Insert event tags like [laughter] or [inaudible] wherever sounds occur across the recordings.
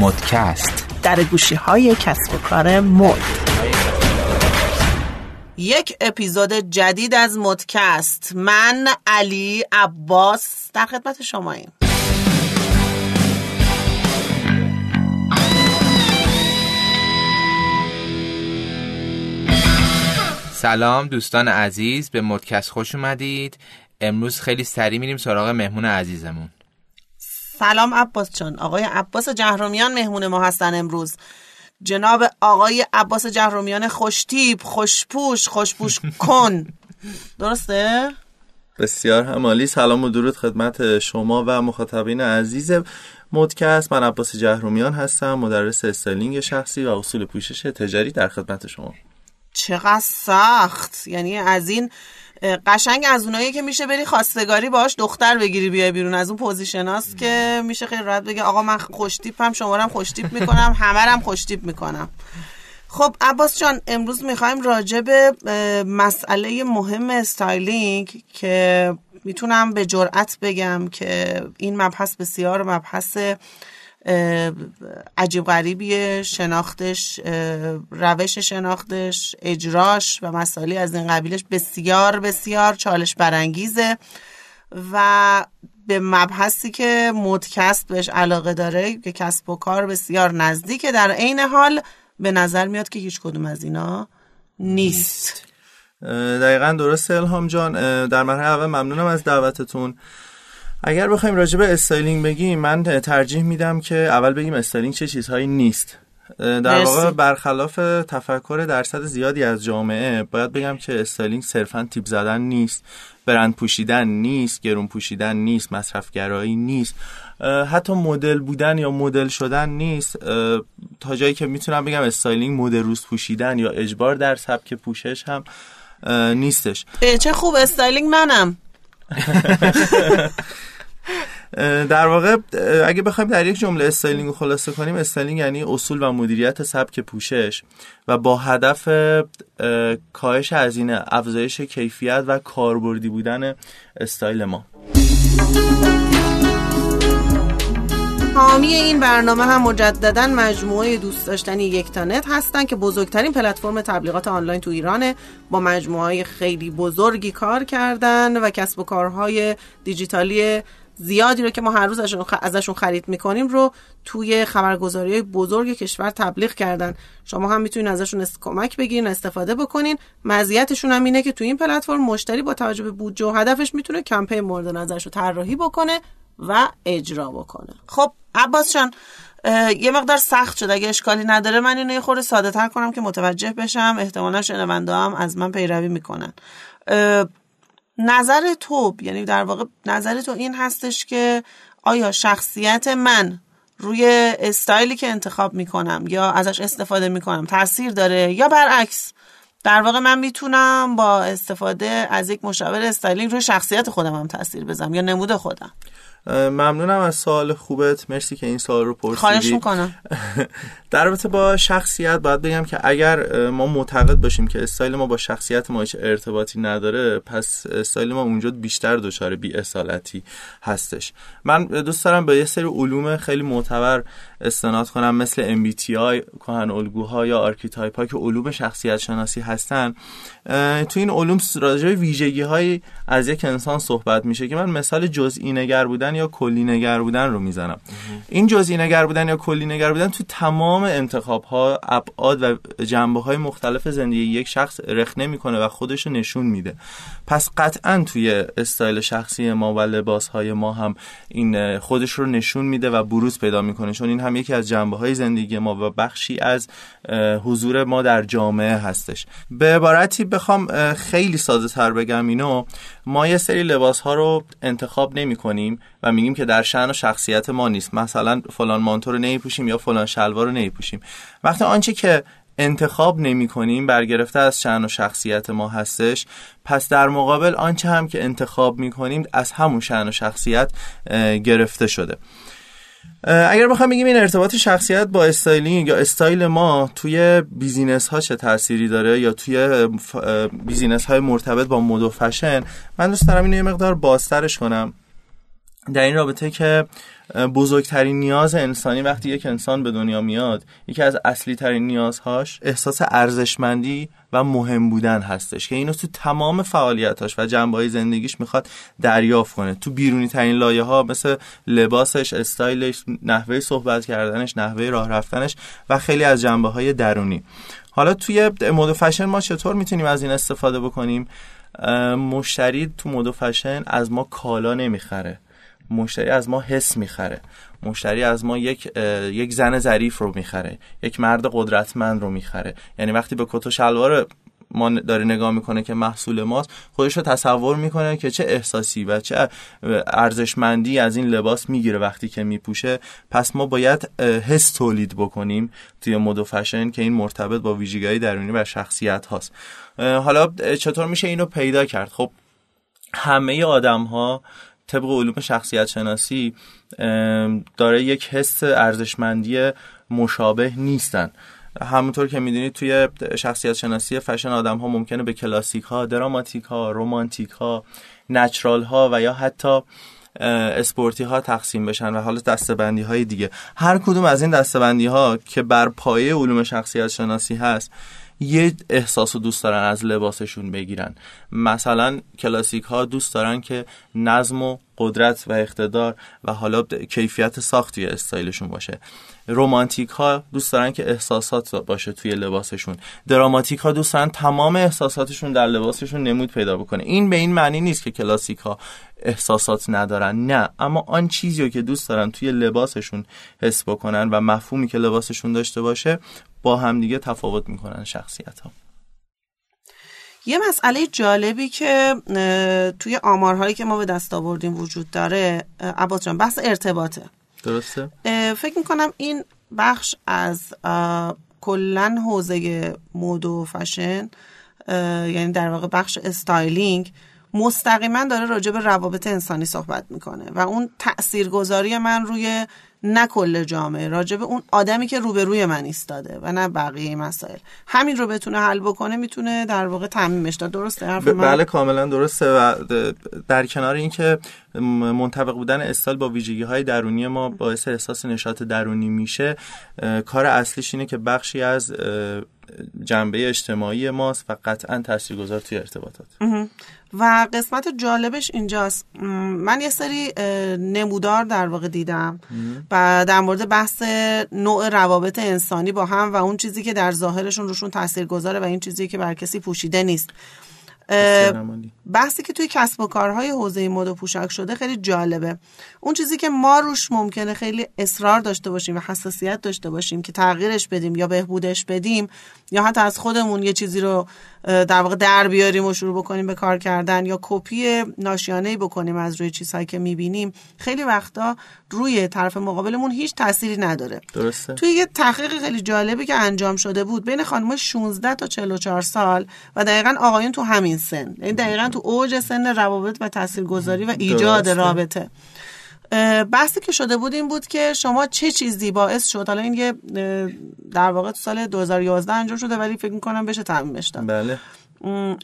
مدکست. در گوشی های کسب و کار مد. یک اپیزود جدید از مدکست. من علی عباس در خدمت شماییم. سلام دوستان عزیز به مدکست خوش اومدید. امروز خیلی سریع میریم سراغ مهمون عزیزمون. سلام عباس جان. آقای عباس جهرومیان مهمون ما هستن امروز. جناب آقای عباس جهرومیان خوشتیب خوشپوش خوشپوش [laughs] کن. درسته؟ بسیار هم عالی. سلام و درود خدمت شما و مخاطبین عزیز مدکست. من عباس جهرومیان هستم مدرس styling شخصی و اصول پوشش تجاری در خدمت شما. چقدر سخت. یعنی از این قشنگ از اونایی که میشه بری خواستگاری باش دختر بگیری بیای بیرون. از اون پوزیشناست که میشه خیلی راحت بگه آقا من خوشتیپم شما هم خوشتیپ می‌کنم همه هم خوشتیپ می‌کنم. خب عباس جان امروز می‌خوایم راجع به مسئله مهم استایلینگ که می‌تونم به جرأت بگم که این مبحث بسیار مبحث عجیب غریبی شناختش روش شناختش اجراش و مسائلی از این قبیلش بسیار بسیار چالش برانگیزه و به مبحثی که مدکست بهش علاقه داره که کسب و کار بسیار نزدیکه. در عین حال به نظر میاد که هیچ کدوم از اینا نیست. دقیقا درست الهام جان. در مرحله اول ممنونم از دعوتتون. اگر بخوایم راجع به styling بگیم من ترجیح میدم که اول بگیم styling چه چیزهایی نیست. در واقع برخلاف تفکر درصد زیادی از جامعه باید بگم که styling صرفا تیپ زدن نیست برند پوشیدن نیست گرون پوشیدن نیست مصرفگرایی نیست حتی مدل بودن یا مدل شدن نیست. تا جایی که می‌تونم بگم styling مدل روز پوشیدن یا اجبار در سبک پوشش هم نیستش. چه خوب styling منم. [laughs] در واقع اگه بخوایم در یک جمله styling رو خلاصه کنیم styling یعنی اصول و مدیریت سبک پوشش و با هدف کاهش هزینه افزایش کیفیت و کاربردی بودن استایل ما. حامی این برنامه هم مجددا مجموعه دوست داشتنی یک نت هستن که بزرگترین پلتفرم تبلیغات آنلاین تو ایرانه. با مجموعه خیلی بزرگی کار کردن و کسب و کارهای دیجیتالی زیادی رو که ما هر روز ازشون خرید می‌کنیم رو توی خبرگزاری بزرگ کشور تبلیغ کردن. شما هم می‌تونین ازشون کمک بگیرین استفاده بکنین. مزیتشون هم اینه که توی این پلتفرم مشتری با توجه به بودجه و هدفش می‌تونه کمپین مورد نظرش رو طراحی بکنه و اجرا بکنه. خب عباس جان یه مقدار سخت شد. اگه اشکالی نداره من اینو یه خورده ساده تر کنم که متوجه بشم. احتمالا شنونده هم از من پیروی می‌کنن. نظر تو یعنی در واقع نظر تو این هستش که آیا شخصیت من روی استایلی که انتخاب می‌کنم یا ازش استفاده می‌کنم تاثیر داره یا برعکس؟ در واقع من می‌تونم با استفاده از یک مشاور styling روی شخصیت خودم هم تاثیر بذارم یا نمود خودم. ممنونم از سوال خوبت. مرسی که این سوال رو پرسیدی. خواهش می‌کنم. [laughs] در رابطه با شخصیت باید بگم که اگر ما معتقد باشیم که استایل ما با شخصیت ما هیچ ارتباطی نداره پس استایل ما اونجا بیشتر دچار بی اصالتی هستش. من دوست دارم به یه سری علوم خیلی معتبر استناد کنم مثل MBTI کهن الگوها یا archetype ها که علوم شخصیت شناسی هستن. تو این علوم راجع ویژگی های از یک انسان صحبت میشه که من مثال جزئی نگر بودن یا کلی نگر بودن رو می‌زنم. این جزئی نگر بودن یا کلی نگر بودن تو تمام انتخاب ها ابعاد و جنبه های مختلف زندگی یک شخص رخنه می‌کنه و خودش رو نشون میده. پس قطعا توی استایل شخصی ما و لباس های ما هم این خودش رو نشون میده و بروز پیدا می‌کنه. چون این هم یکی از جنبه های زندگی ما و بخشی از حضور ما در جامعه هستش. به عبارتی بخوام خیلی ساده تر بگم اینو ما یه سری لباس ها رو انتخاب نمی کنیم و میگیم که در شأن و شخصیت ما نیست. مثلا فلان مانتو رو نمیپوشیم یا فلان شلوار رو نمیپوشیم. وقتی آنچه که انتخاب نمی کنیم برگرفته از شأن و شخصیت ما هستش پس در مقابل آنچه هم که انتخاب می کنیم از همون شأن و شخصیت گرفته شده. اگر بخوام بگیم این ارتباط شخصیت با styling یا استایل ما توی business ها چه تأثیری داره یا توی business های مرتبط با مد و فشن من دوست دارم اینو یه مقدار بازترش کنم. در این رابطه که بزرگترین نیاز انسانی وقتی یک انسان به دنیا میاد یکی از اصلی ترین نیازهاش احساس ارزشمندی و مهم بودن هستش که اینو تو تمام فعالیتاش و جنبه زندگیش می‌خواد دریافت کنه. تو بیرونی ترین لایه ها مثل لباسش استایلش نحوه صحبت کردنش نحوه راه رفتنش و خیلی از جنبه های درونی. حالا توی مد فشن ما چطور می‌تونیم از این استفاده بکنیم؟ مشتری تو مد فشن از ما کالا نمی‌خره. مشتری از ما حس می‌خره. مشتری از ما یک یک زن ظریف رو می‌خره. یک مرد قدرتمند رو می‌خره. یعنی وقتی به کت و شلوار ما داره نگاه می‌کنه که محصول ماست خودش رو تصور می‌کنه که چه احساسی و چه ارزشمندی از این لباس می‌گیره وقتی که میپوشه. پس ما باید حس تولید بکنیم توی مد و فشن که این مرتبط با ویژگی درونی و شخصیت هاست. حالا چطور میشه اینو پیدا کرد؟ خب همه آدم ها طبق علوم شخصیت شناسی داره یک حس ارزشمندی مشابه نیستن. همونطور که می‌دونید توی شخصیت شناسی فشن آدم ها ممکنه به کلاسیک ها دراماتیک ها رومانتیک ها نچرال ها و یا حتی اسپورتی ها تقسیم بشن و حالا دستبندی های دیگه. هر کدوم از این دستبندی ها که بر پایه علوم شخصیت شناسی هست یه احساس رو دوست دارن از لباسشون بگیرن. مثلا کلاسیک ها دوست دارن که نظم و قدرت و اقتدار و حالا کیفیت ساختی استایلشون باشه. رومانتیک ها دوست دارن که احساسات باشه توی لباسشون. دراماتیک ها دوست دارن تمام احساساتشون در لباسشون نمود پیدا بکنه. این به این معنی نیست که کلاسیک ها احساسات ندارن نه. اما آن چیزی که دوست دارن توی لباسشون حس بکنن و مفهومی که لباسشون داشته باشه با همدیگه تفاوت می‌کنن شخصیت ها یه مسئله جالبی که توی آمارهایی که ما به دست آوردیم وجود داره عباس جان بحث ارتباطه. درسته؟ فکر می‌کنم این بخش از کلا حوزه مد و فشن یعنی در واقع بخش styling مستقیما داره راجع به روابط انسانی صحبت می‌کنه و اون تاثیرگذاری من روی نه کل جامعه راجع به اون آدمی که روبروی من ایستاده و نه بقیه مسائل. همین رو بتونه حل بکنه می‌تونه در واقع تعمیمش داد. درسته؟ حرف من بله کاملا درسته و در کنار اینکه منطبق بودن استال با ویژگی های درونی ما باعث احساس نشاط درونی میشه کار اصلیش اینه که بخشی از جنبه اجتماعی ماست و قطعا تاثیرگذار توی ارتباطات. و قسمت جالبش اینجاست. من یه سری نمودار در واقع دیدم و در مورد بحث نوع روابط انسانی با هم و اون چیزی که در ظاهرشون روشون تاثیر گذاره و این چیزی که بر کسی پوشیده نیست. بحثی که توی کسب و کارهای حوزه مد و پوشاک شده خیلی جالبه. اون چیزی که ما روش ممکنه خیلی اصرار داشته باشیم و حساسیت داشته باشیم که تغییرش بدیم یا بهبودش بدیم یا حتی از خودمون یه چیزی رو در واقع در بیاریم و شروع بکنیم به کار کردن یا کپی ناشیانه بکنیم از روی چیزهایی که می‌بینیم خیلی وقتا روی طرف مقابلمون هیچ تأثیری نداره. درسته. توی یه تحقیق خیلی جالبی که انجام شده بود بین خانم 16 تا 44 سال و دقیقا آقایون تو همین سن یعنی دقیقا تو اوج سن روابط و تاثیرگذاری و ایجاد رابطه. بحثی که شده بود این بود که شما چه چیزی باعث شد؟ حالا این یه در واقع تو سال 2011 انجام شده ولی فکر می‌کنم بشه تعمیمش داد. بله.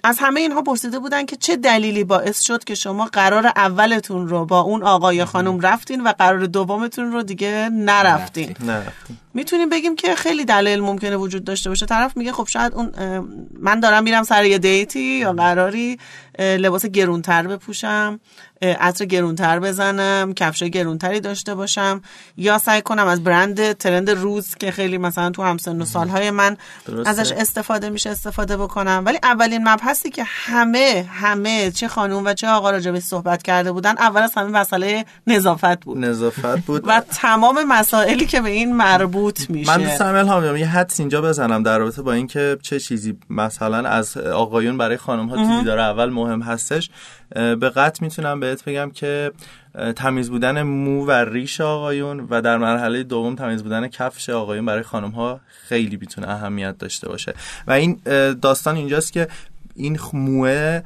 از همه اینها پرسیده بودن که چه دلیلی باعث شد که شما قرار اولتون رو با اون آقای خانم رفتین و قرار دومتون رو دیگه نرفتین؟ نرفتین. می‌تونیم بگیم که خیلی دلیل ممکنه وجود داشته باشه. طرف میگه خب شاید اون من دارم میرم سر یه دیتی یا قراری لباس گرونتر بپوشم. عطر گرونتر بزنم کفش گرونتری داشته باشم یا سعی کنم از برند ترند روز که خیلی مثلا تو همسن و سالهای من درسته. ازش استفاده میشه استفاده بکنم. ولی اولین مبحثی که همه همه چه خانوم و چه آقا راجبش صحبت کرده بودن اول از همه مسئله نظافت بود. نظافت بود. و تمام مسائلی که به این مربوط میشه. من دوست دارم یه حدس اینجا بزنم در رابطه با اینکه چه چیزی مثلا از آقایون برای خانم ها تو دیدار اول مهم هستش. به قطع می‌تونم بهت بگم که تمیز بودن مو و ریش آقایون و در مرحله دوم تمیز بودن کفش آقایون برای خانم ها خیلی می‌تونه اهمیت داشته باشه. و این داستان اینجاست که این موه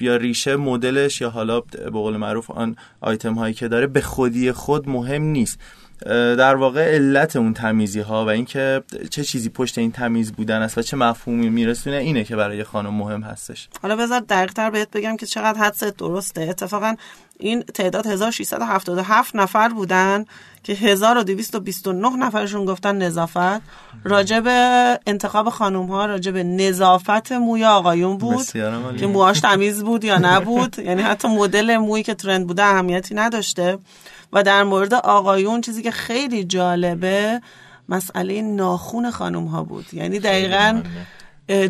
یا ریشه مدلش یا حالا به قول معروف آن آیتم هایی که داره به خودی خود مهم نیست. در واقع علت اون تمیزی ها و اینکه چه چیزی پشت این تمیز بودن است و چه مفهومی میرسونه اینه که برای خانم مهم هستش. حالا بذار دقیق تر بهت بگم که چقدر حدست درسته. اتفاقا این تعداد 1677 نفر بودن که 1229 نفرشون گفتن نظافت. راجب انتخاب خانوم ها راجب نظافت موی آقایون بود. که موهاش تمیز بود یا نبود. یعنی حتی مدل مویی که ترند بوده اهمیتی نداشته. و در مورد آقایون چیزی که خیلی جالبه مسئله ناخون خانوم ها بود. یعنی دقیقا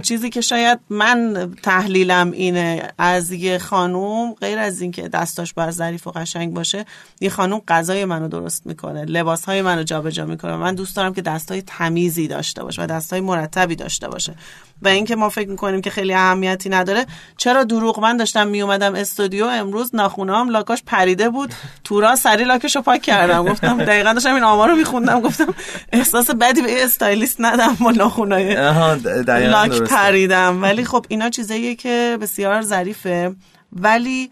چیزی که شاید من تحلیلم اینه از یه خانوم غیر از اینکه دستاش بر ظریف و قشنگ باشه یه خانوم غذای منو درست می‌کنه لباس های منو جابجا می‌کنه. من دوست دارم که دستای تمیزی داشته باشه و دستای مرتبی داشته باشه. و اینکه ما فکر می‌کنیم که خیلی اهمیتی نداره. چرا دروغ من داشتم میومدم استودیو؟ امروز ناخونام لاکاش پریده بود. تورا سری لاکشو پاک کردم. گفتم دقیقا داشتم این آمارو میخوندم. گفتم احساس بدی به stylist ندم با ناخونای. لاک پریده‌م. ولی خب اینا چیزاییه که بسیار ظریفه. ولی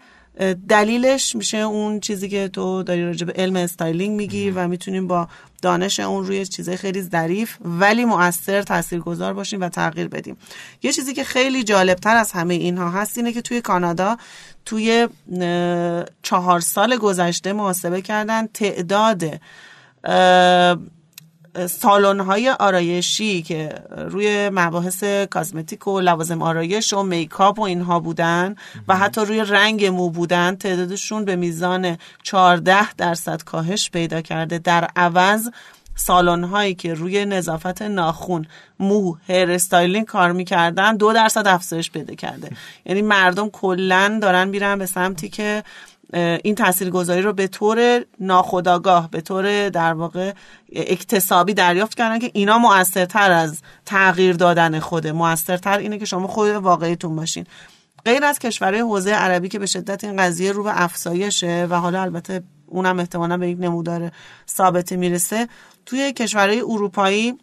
دلیلش میشه اون چیزی که تو داری راجع به علم styling میگی و می‌تونیم با دانش اون روی چیزای خیلی ظریف ولی مؤثر تاثیرگذار باشیم و تغییر بدیم. یه چیزی که خیلی جالبتر از همه اینها هست اینه که توی کانادا توی چهار سال گذشته محاسبه کردن تعداد سالن های آرایشی که روی مباحث cosmetic و لوازم آرایش و makeup و اینها بودن و حتی روی رنگ مو بودن تعدادشون به میزان 14 درصد کاهش پیدا کرده. در عوض سالن هایی که روی نظافت ناخون مو hair styling کار می‌کردن دو درصد افزایش پیدا کرده. یعنی مردم کلا دارن میرن به سمتی که این تاثیرگذاری رو به طور ناخودآگاه به طور در واقع اکتسابی دریافت کردن که اینا موثرتر از تغییر دادن خوده موثرتر اینه که شما خود واقعیتون باشین. غیر از کشورهای حوزه عربی که به شدت این قضیه رو به افزایشه و حالا البته اونم احتمالا به یک نمودار ثابتی می‌رسه توی کشورهای اروپایی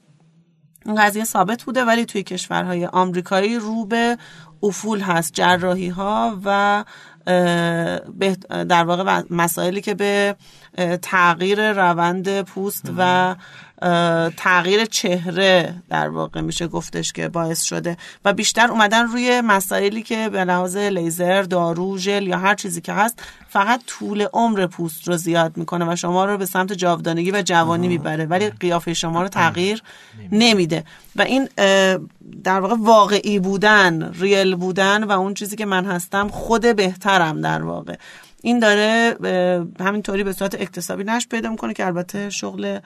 این قضیه ثابت بوده ولی توی کشورهای آمریکایی رو به افول هست جراحی ها و در واقع مسائلی که به تغییر روند پوست و تغییر چهره در واقع میشه گفتش که باعث شده و بیشتر اومدن روی مسائلی که به لحاظ لیزر دارو ژل یا هر چیزی که هست فقط طول عمر پوست رو زیاد می‌کنه و شما رو به سمت جاودانگی و جوانی می‌بره. ولی قیافه شما رو تغییر نمیده. و این در واقع واقعی بودن ریل بودن و اون چیزی که من هستم خود بهترم در واقع. این داره همینطوری به صورت اکتسابی نش پیدا می‌کنه که البته شغل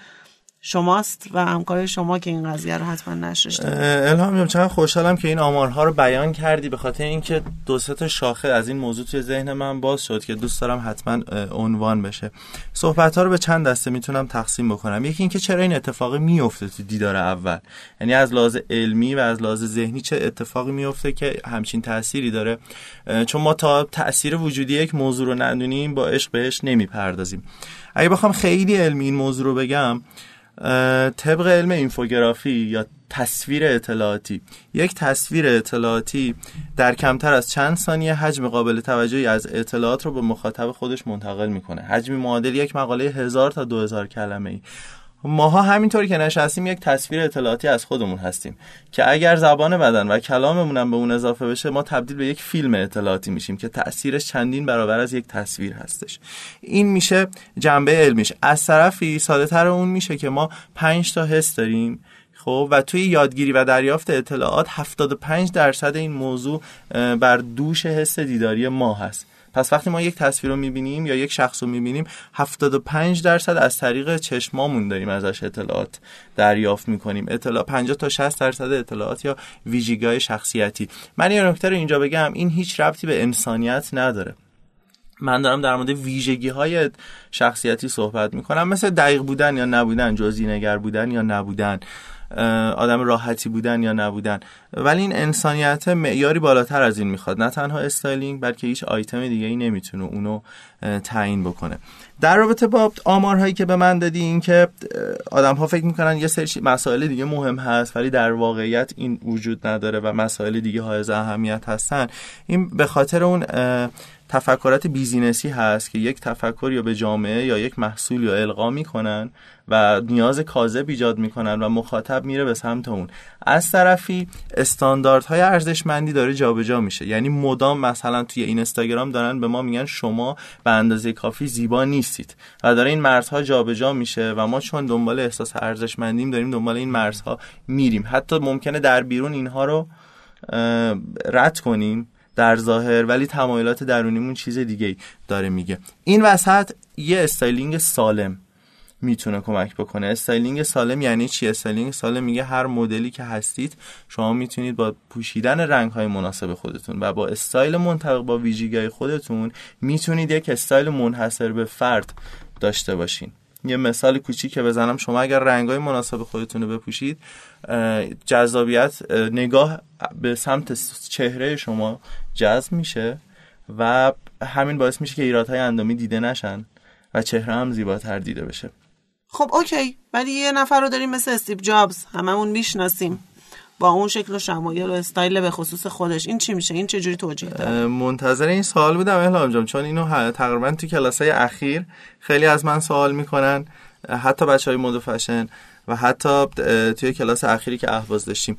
شماست و همکار شما که این قضیه رو حتما نشرش الهام چقدر خوشحالم که این آمارها رو بیان کردی. به خاطر اینکه دو سه تا شاخه از این موضوع توی ذهن من باز شد که دوست دارم حتما عنوان بشه. صحبت ها رو به چند دسته می‌تونم تقسیم بکنم. یکی اینکه چرا این اتفاقی میفته تو دیدار اول؟ یعنی از لحاظ علمی و از لحاظ ذهنی چه اتفاقی میفته که همچین تأثیری داره؟ چون ما تا تاثیر وجودی یک موضوع رو ندونیم با عشق بهش نمی‌پردازیم. اگه بخوام خیلی علمی این موضوع رو بگم طبق علم اینفوگرافی یا تصویر اطلاعاتی. یک تصویر اطلاعاتی در کمتر از چند ثانیه حجم قابل توجهی از اطلاعات رو به مخاطب خودش منتقل می‌کنه. حجم معادل یک مقاله هزار تا دو هزار کلمه ای ماها همینطوری که نشستیم یک تصویر اطلاعاتی از خودمون هستیم که اگر زبان بدن و کلاممون هم به اون اضافه بشه ما تبدیل به یک فیلم اطلاعاتی میشیم که تاثیرش چندین برابر از یک تصویر هستش. این میشه جنبه علمیش. از طرفی ساده تر اون میشه که ما پنج تا حس داریم خب و توی یادگیری و دریافت اطلاعات 75 درصد این موضوع بر دوش حس دیداری ما هست. پس وقتی ما یک تصویر رو می‌بینیم یا یک شخص رو می‌بینیم 75 درصد از طریق چشمامون داریم ازش اطلاعات دریافت می‌کنیم. اطلاع 50 تا 60 درصد اطلاعات یا ویژگی‌های شخصیتی. من یه نکته رو اینجا بگم این هیچ ربطی به انسانیت نداره. من دارم در مورد ویژگی های شخصیتی صحبت می‌کنم مثل دقیق بودن یا نبودن جزئی نگر بودن یا نبودن. آدم راحتی بودن یا نبودن. ولی این انسانیت معیاری بالاتر از این می‌خواد. نه تنها styling بلکه هیچ آیتم دیگه ای نمی‌تونه اونو تعیین بکنه. در رابطه با آمارهایی که به من دادی این که آدم ها فکر می‌کنن یه سری مسائل دیگه مهم هست ولی در واقعیت این وجود نداره و مسائل دیگه های اهمیت هستن. این به خاطر اون تفکرات بیزینسی هست که یک تفکر یا به جامعه یا یک محصول یا القا می‌کنن و نیاز کاذب ایجاد می‌کنن و مخاطب میره به سمت اون. از طرفی استانداردهای ارزشمندی داره جابجا میشه. یعنی مدام مثلا توی این اینستاگرام دارن به ما میگن شما به اندازه کافی زیبا نیستید و داره این مرزها جابجا میشه و ما چون دنبال احساس ارزشمندیم داریم دنبال این مرزها میریم. حتی ممکنه در بیرون اینها رو رد کنیم در ظاهر ولی تمایلات درونیمون چیز دیگه داره میگه. این وسط یه styling سالم. می‌تونه کمک بکنه. styling سالم یعنی چی؟ styling سالم میگه هر مدلی که هستید شما می‌تونید با پوشیدن رنگ های مناسب خودتون و با استایل منطبق با ویژگی خودتون می‌تونید یک استایل منحصر به فرد داشته باشین. یه مثال کوچیک که بزنم. شما اگر رنگ های مناسب خودتون رو بپوشید جذابیت نگاه به سمت چهره شما جذب میشه و همین باعث میشه که ایرادهای اندامی دیده نشن و چهره هم زیباتر دیده بشه. خب okay. ولی یه نفر رو داریم مثل استیو جابز. هممون می‌شناسیم. با اون شکل و شمایل و استایل به خصوص خودش. این چی میشه؟ این چه جوری توجیه داره؟ منتظر این سوال بودم الهام جان. چون اینو تقریبا تو کلاسای اخیر خیلی از من سوال می‌کنن. حتی بچه های مد فشن و حتی توی کلاس اخیری که اهواز داشتیم.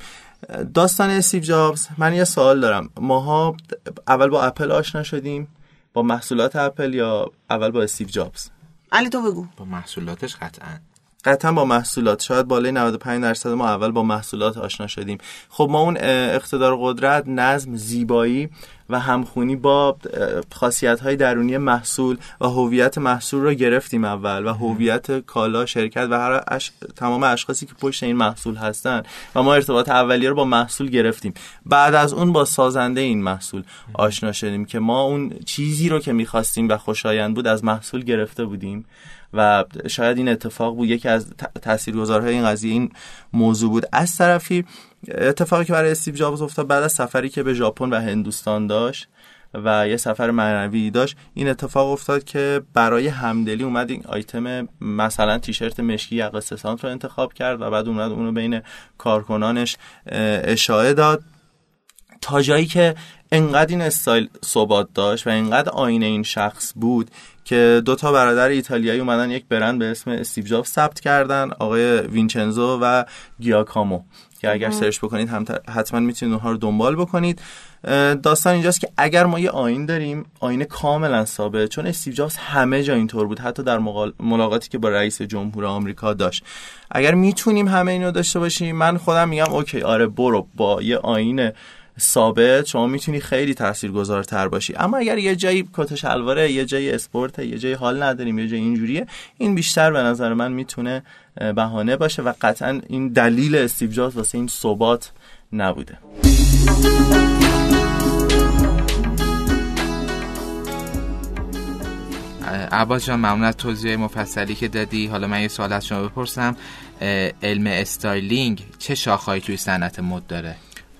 داستان استیو جابز من یه سوال دارم. ماها اول با اپل آشنا شدیم؟ با محصولات اپل یا اول با استیو جابز؟ علی تو بگو. با محصولاتش قطعا. قطعا با محصولات شاید بالای 95 درصد ما اول با محصولات آشنا شدیم. خب ما اون اقتدار قدرت نظم زیبایی و همخونی با خاصیت های درونی محصول و هویت محصول رو گرفتیم اول و هویت کالا شرکت و هر تمام اشخاصی که پشت این محصول هستن و ما ارتباط اولیه رو با محصول گرفتیم. بعد از اون با سازنده این محصول آشنا شدیم که ما اون چیزی رو که می‌خواستیم و خوشایند بود از محصول گرفته بودیم. و شاید این اتفاق بود یکی از تاثیرگذارهای این قضیه این موضوع بود. از طرفی اتفاقی که برای استیو جابز افتاد بعد از سفری که به ژاپن و هندوستان داشت و یه سفر معنوی داشت این اتفاق افتاد که برای همدلی اومد این آیتم مثلا تیشرت مشکی یقه سانت رو انتخاب کرد و بعد اومد اونو بین کارکنانش اشاعه داد. تا جایی که انقدر این استایل ثبات داشت و انقدر آینه این شخص بود که دو تا برادر ایتالیایی اومدن یک برند به اسم استیو جابز ثبت کردن آقای وینچنزو و گیاکامو. که اگر سرچ بکنید هم حتما می‌تونید اونها رو دنبال بکنید. داستان اینجاست که اگر ما یه آیین داریم آیین کاملا ثابت چون استیو جابز همه جا اینطور بود حتی در ملاقاتی که با رئیس جمهور آمریکا داشت. اگر می‌تونیم همه اینو داشته باشیم من خودم میگم OK آره برو با یه آیین ثابت شما می‌تونی خیلی تاثیرگذارتر باشی. اما اگر یه جایی کت شلواره یه جایی اسپورت یه جایی حال نداریم یه جایی اینجوریه این بیشتر به نظر من می‌تونه بهانه باشه و قطعا این دلیل استیو جابز واسه این ثبات نبوده. عباس جان ممنون از توضیح مفصلی که دادی. حالا من یه سوال از شما بپرسم. علم styling چه شاخه هایی توی صنعت مد داره؟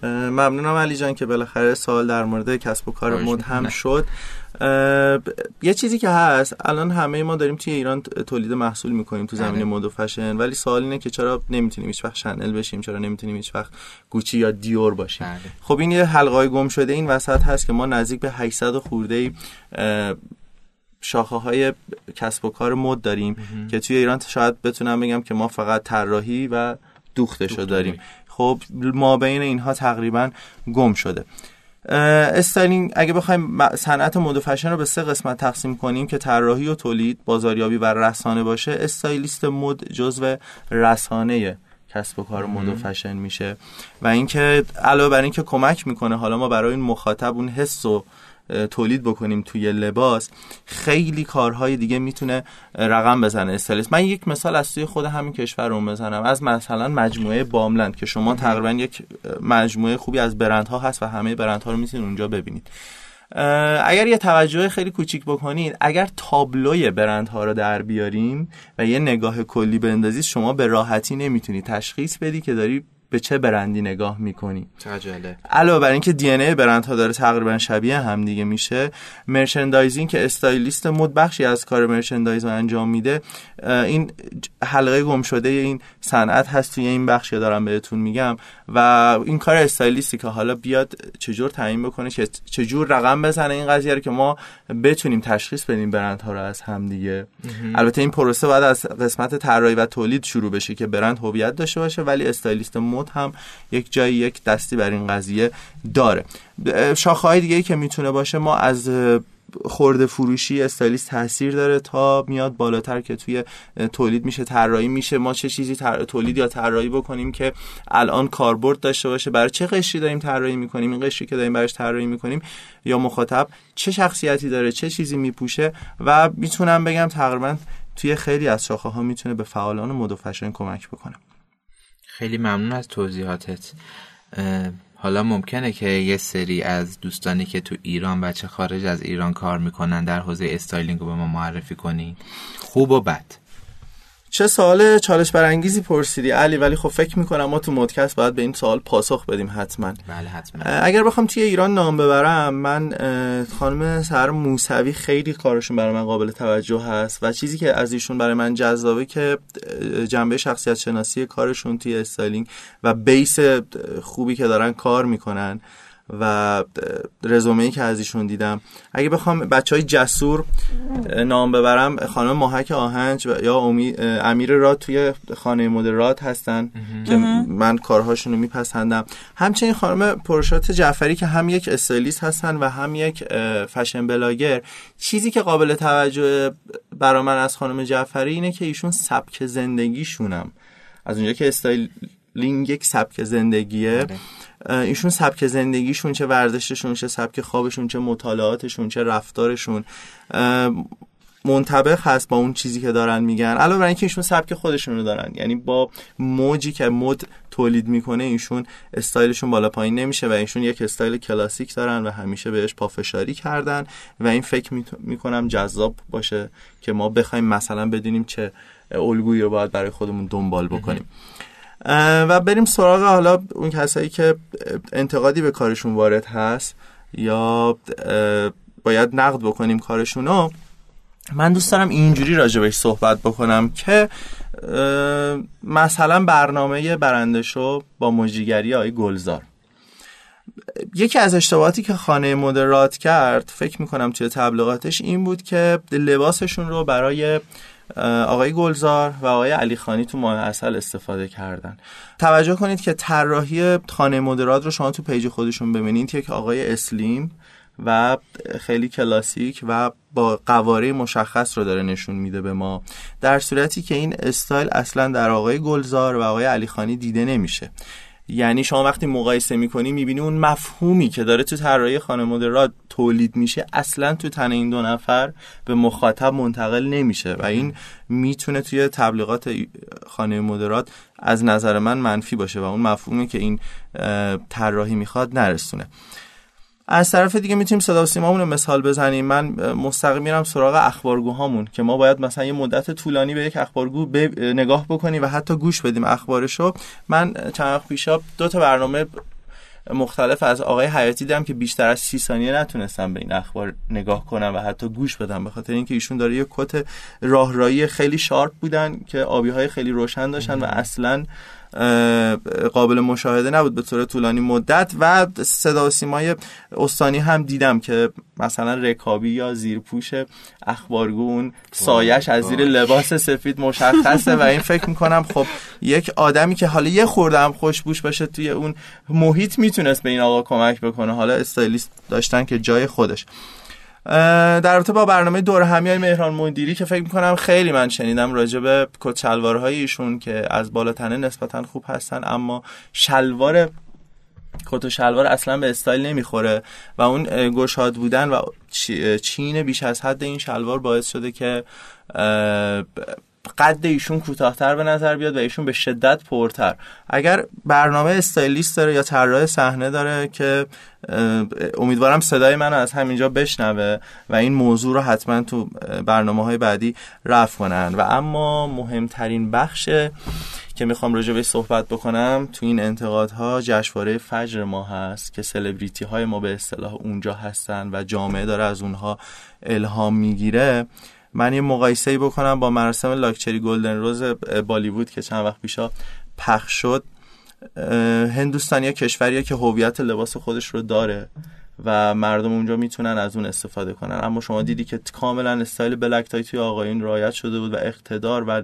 ممنونم علی جان که بالاخره سوال در مورد کسب و کار مد هم شد. یه چیزی که هست الان همه ما داریم توی ایران تولید محصول می‌کنیم تو زمین بله. مد و فشن ولی سوال اینه که چرا نمی‌تونیم هیچ وقت شنل بشیم؟ چرا نمی‌تونیم هیچ وقت گوچی یا دیور باشیم؟ بله. خب این یه حلقای گم شده این وسط هست که ما نزدیک به 800 خورده شاخه های کسب و کار مد داریم که توی ایران شاید بتونم بگم که ما فقط طراحی و دوختشو داریم. خب ما بین اینها تقریبا گم شده. styling اگه بخوایم صنعت مد و فشن رو به سه قسمت تقسیم کنیم که طراحی و تولید بازاریابی و رسانه باشه استایلیست مد جزو رسانه کسب و کار مد و فشن میشه. و اینکه علاوه بر اینکه کمک می‌کنه حالا ما برای این مخاطب اون حس و تولید بکنیم توی لباس خیلی کارهای دیگه می‌تونه رقم بزنه. استایلیست من یک مثال از توی خود همین کشورمون بزنم. از مثلا مجموعه باملند که شما تقریبا یک مجموعه خوبی از برندها هست و همه برندها رو می‌تونید اونجا ببینید. اگر یه توجه خیلی کوچیک بکنید اگر تابلوی برندها رو در بیاریم و یه نگاه کلی بندازید شما به راحتی نمی‌تونی تشخیص بدی که داری به چه برندی نگاه می‌کنی؟ عجله. علاوه بر اینکه دی ان برند ها داره تقریبا شبیه هم دیگه میشه مرچندایزینگ که استایلیست مد بخشی از کار مرچندایز انجام میده این حلقه گم شده این صنعت هست توی این بخشی دارم بهتون میگم. و این کار استایلیستی که حالا بیاد چجور تعیین بکنه که چجور رقم بزنه این قضیه رو که ما بتونیم تشخیص بدیم برندها رو از هم دیگه. البته این پروسه باید از قسمت طراحی و تولید شروع بشه که برند هویت داشته باشه ولی استایلیست مد هم یک جایی یک دستی بر این قضیه داره. شاخه های دیگه که می‌تونه باشه ما از خورده فروشی استایلیست تاثیر داره تا میاد بالاتر که توی تولید میشه طراحی میشه. ما چه چیزی تولید یا طراحی بکنیم که الان کاربرد داشته باشه برای چه قشری داریم طراحی می‌کنیم این قشری که داریم براش طراحی می‌کنیم یا مخاطب چه شخصیتی داره چه چیزی میپوشه و می‌تونم بگم تقریبا توی خیلی از شاخه ها می‌تونه به فعالان مد و فشن کمک بکنه. خیلی ممنون از توضیحاتت. حالا ممکنه که یه سری از دوستانی که تو ایران و خارج از ایران کار می‌کنن در حوزه styling رو به ما معرفی کنی. خوب و بد. چه سوال چالش برانگیزی پرسیدی؟ علی ولی خب فکر می‌کنم ما تو مدکست باید به این سوال پاسخ بدیم حتما. بله حتما. اگر بخوام توی ایران نام ببرم من خانم سر موسوی خیلی کارشون برای من قابل توجه هست و چیزی که از ایشون برای من جذابه که جنبه شخصیت شناسی کارشون توی styling و base خوبی که دارن کار می‌کنن. و رزومه ای که از ایشون دیدم. اگه بخوام بچه های جسور نام ببرم خانم محک آهنج یا امیر راد توی خانه مدرات هستن که من کارهاشون رو میپسندم. همچنین خانم پرشات جعفری که هم یک استایلیست هستن و هم یک فشن بلاگر چیزی که قابل توجه برا من از خانم جعفری اینه که ایشون سبک زندگیشونم. از اونجا که styling یک سبک زندگیه. بله. ایشون سبک زندگیشون چه ورزششون چه سبک خوابشون چه مطالعاتشون چه رفتارشون منطبق هست با اون چیزی که دارن میگن. علاوه بر اینکه ایشون سبک خودشون رو دارن. یعنی با موجی که مد تولید می‌کنه ایشون استایلشون بالا پایین نمیشه و ایشون یک استایل کلاسیک دارن و همیشه بهش پافشاری کردن و این فکر می‌کنم جذاب باشه که ما بخوایم مثلا بدونیم چه الگویی رو باید برای خودمون دنبال بکنیم. و بریم سراغ حالا اون کسایی که انتقادی به کارشون وارد هست یا باید نقد بکنیم کارشونو. من دوست دارم اینجوری راجبش صحبت بکنم که مثلا برنامه برنده شو با مجیگری آقای گلزار. یکی از اشتباهاتی که خانه مدرات کرد فکر می‌کنم توی تبلیغاتش این بود که لباسشون رو برای آقای گلزار و آقای علی خانی تو ماه عسل استفاده کردن. توجه کنید که طراحی خانه مدرات رو شما تو پیج خودشون ببینید. یک آقای slim و خیلی کلاسیک و با قواره مشخص رو داره نشون میده به ما. در صورتی که این استایل اصلا در آقای گلزار و آقای علی خانی دیده نمیشه. یعنی شما وقتی مقایسه می‌کنی می‌بینی اون مفهومی که داره تو طراحی خانه مدرات تولید میشه اصلا تو تن این دو نفر به مخاطب منتقل نمیشه و این می‌تونه توی تبلیغات خانه مدرات از نظر من منفی باشه و اون مفهومی که این طراحی می‌خواد نرسونه. از طرف دیگه می‌تونیم صدا و سیمامون رو مثال بزنیم. من مستقیم میرم سراغ اخبارگوهامون که ما باید مثلا یه مدت طولانی به یک اخبارگو نگاه بکنیم و حتی گوش بدیم اخبارشو. من چند وقت پیشا دو تا برنامه مختلف از آقای حیاتی دیدم که بیشتر از سی ثانیه نتونستم به این اخبار نگاه کنم و حتی گوش بدم به خاطر اینکه ایشون داره یه کت راهرایی خیلی شارپ بودن که آبی های خیلی روشن داشتن و اصلا قابل مشاهده نبود به طور طولانی مدت و صدا و سیمای استانی هم دیدم که مثلا رکابی یا زیرپوش اخبارگون سایش از زیر لباس سفید مشخصه و این فکر می‌کنم خب یک آدمی که حالا یه خوردم خوشبوش باشه توی اون محیط می‌تونست به این آقا کمک بکنه. حالا استایلیست داشتن که جای خودش. در رابطه با برنامه دور همی های مهران مدیری که فکر می‌کنم خیلی من شنیدم راجع به کت ایشون که از بالاتنه نسبتا خوب هستن اما شلوار کت و شلوار اصلا به استایل نمی‌خوره و اون گشاد بودن و چین بیش از حد این شلوار باعث شده که قد ایشون کوتاهتر به نظر بیاد و ایشون به شدت پرتر. اگر برنامه استایلیست داره یا طراح صحنه داره که امیدوارم صدای من از همینجا بشنوه و این موضوع رو حتما تو برنامه های بعدی رفت کنن. و اما مهمترین بخش که می‌خوام راجع صحبت بکنم تو این انتقادها جشنواره فجر ما هست که سلبریتی های ما به اصطلاح اونجا هستن و جامعه داره از اونها الهام می‌گیره. من یه مقایسه بکنم با مراسم لاکچری گلدن روز بالیوود که چند وقت پیشا پخش شد. هندوستانی کشوریه که هویت لباس خودش رو داره. و مردم اونجا می‌تونن از اون استفاده کنن. اما شما دیدی که کاملا استایل بلک تای توی آقایون رایت شده بود و اقتدار و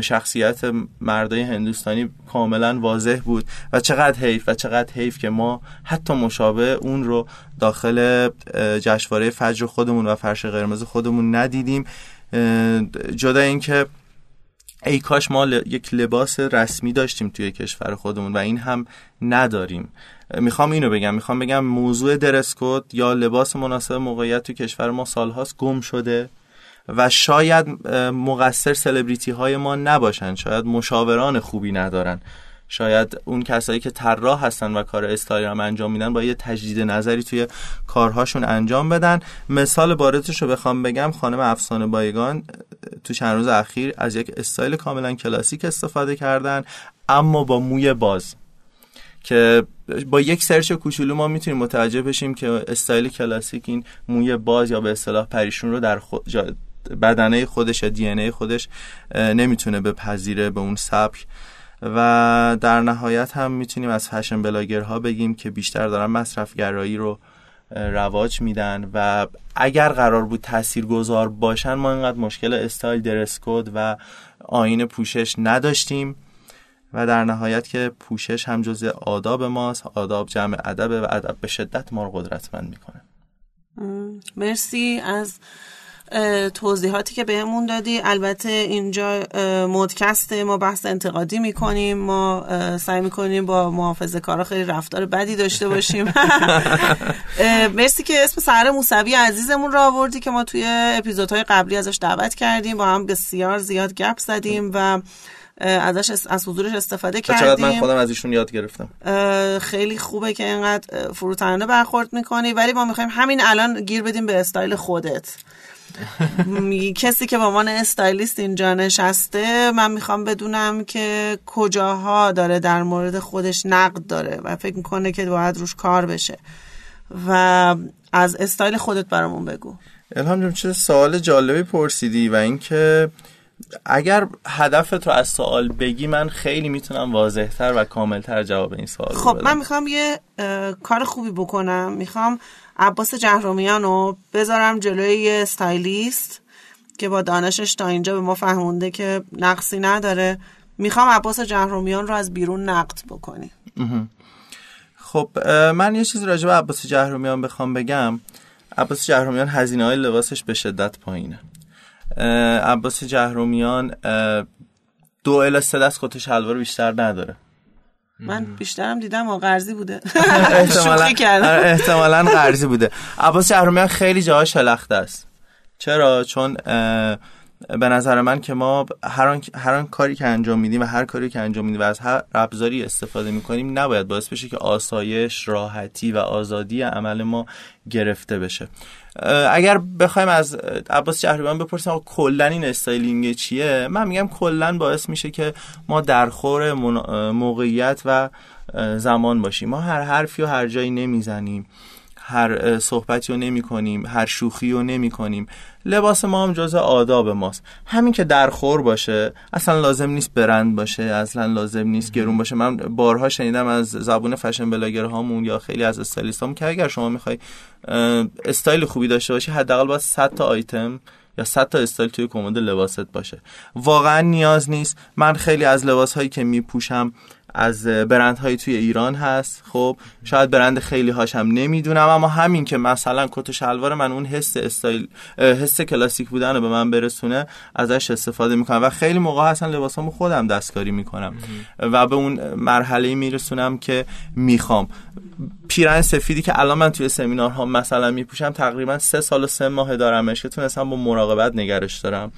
شخصیت مردای هندوستانی کاملا واضح بود و چقدر حیف و چقدر حیف که ما حتی مشابه اون رو داخل جشنواره فجر خودمون و فرش قرمز خودمون ندیدیم. جدا اینکه ای کاش ما یک لباس رسمی داشتیم توی کشور خودمون و این هم نداریم. می‌خوام اینو بگم می‌خوام بگم موضوع درسکود یا لباس مناسب موقعیت تو کشور ما سالهاست گم شده و شاید مقصر سلبریتی های ما نباشن شاید مشاوران خوبی ندارن. شاید اون کسایی که طراح هستن و کار استایل انجام میدن با یه تجدید نظری توی کارهاشون انجام بدن. مثال باردش رو بخوام بگم خانم افسانه بایگان تو چند روز اخیر از یک استایل کاملا کلاسیک استفاده کردن اما با موی باز که با یک سرچ کوچولو ما می‌تونیم متوجه بشیم که استایل کلاسیک این موی باز یا به اصطلاح پریشون رو در خود بدنه خودش یا DNA خودش نمی‌تونه بپذیره به اون سبک. و در نهایت هم می‌تونیم از fashion blogger ها بگیم که بیشتر دارن مصرفگرایی رو رواج میدن و اگر قرار بود تأثیر گذار باشن ما اینقدر مشکل استایل درسکود و آین پوشش نداشتیم. و در نهایت که پوشش هم جزء آداب ماست آداب جمع ادب و ادب به شدت ما رو قدرتمند می‌کنه. مرسی از توضیحاتی که بهمون دادی. البته اینجا مودکست ما بحث انتقادی می‌کنیم. ما سعی می‌کنیم با محافظه کارا خیلی رفتار بدی داشته باشیم. [laughs] مرسی که اسم سهر موسوی عزیزمون رو آوردی که ما توی اپیزودهای قبلی ازش دعوت کردیم. با هم بسیار زیاد گپ زدیم و ازش از حضورش استفاده کردیم من خودم از ایشون یاد گرفتم. خیلی خوبه که اینقدر فروتنانه برخورد می‌کنی. ولی ما می‌خوایم همین الان گیر بدیم به استایل خودت. کسی که به عنوان استایلیست اینجا نشسته من می‌خوام بدونم که کجاها داره در مورد خودش نقد داره و فکر می‌کنه که باید روش کار بشه. و از استایل خودت برامون بگو. الهام جون چه سوال جالبی پرسیدی و اینکه اگر هدف تو از سوال بگی من خیلی می‌تونم واضحتر و کاملتر جواب این سوال خب بدم. من می‌خوام یه کار خوبی بکنم. می‌خوام عباس جهرومیان رو بذارم جلوی یه استایلیست که با دانشش تا اینجا به ما فهمونده که نقصی نداره. می‌خوام عباس جهرومیان رو از بیرون نقد بکنی. خب من یه چیزی راجع به عباس جهرومیان بخوام بگم. عباس جهرومیان هزینه های لباسش به شدت پایینه. عباس جهرومیان دو الا سه دست کت شلوار بیشتر نداره. من بیشترم دیدم و قرضی بوده. [laughs] احتمالا قرضی بوده. عباس جهرومیان خیلی جاها شلخته است. چرا؟ چون به نظر من که ما هر هر کاری که انجام میدیم و هر کاری که انجام میدیم و از هر ابزاری استفاده می‌کنیم نباید باعث بشه که آسایش راحتی و آزادی عمل ما گرفته بشه. اگر بخوایم از عباس جهرویان بپرسیم کلا این styling چیه؟ من میگم کلا باعث میشه که ما در خور موقعیت و زمان باشیم. ما هر حرفی و هر جایی نمی‌زنیم. هر صحبتی رو نمی کنیم هر شوخی رو نمی کنیم. لباس ما هم جزء آداب ماست. همین که در خور باشه اصلا لازم نیست برند باشه اصلا لازم نیست گرون باشه. من بارها شنیدم از زبون fashion blogger هامون یا خیلی از استایلیست هامون که اگر شما می‌خوای استایل خوبی داشته باشی حداقل باید 100 تا آیتم یا 100 تا استایل توی کمد لباست باشه. واقعا نیاز نیست. من خیلی از لباس هایی که میپوشم از برندهایی توی ایران هست. خب شاید برند خیلی هاشم نمی‌دونم اما همین که مثلا کت شلوار من اون حس استایل حس کلاسیک بودن رو به من برسونه ازش استفاده می‌کنم و خیلی موقع هستن لباسامو خودم دستکاری می‌کنم. و به اون مرحله میرسونم که می‌خوام. پیرن سفیدی که الان من توی سمینارها مثلا میپوشم تقریبا سه سال و سه ماه دارمش که تونستم با مراقبت نگرش دارم.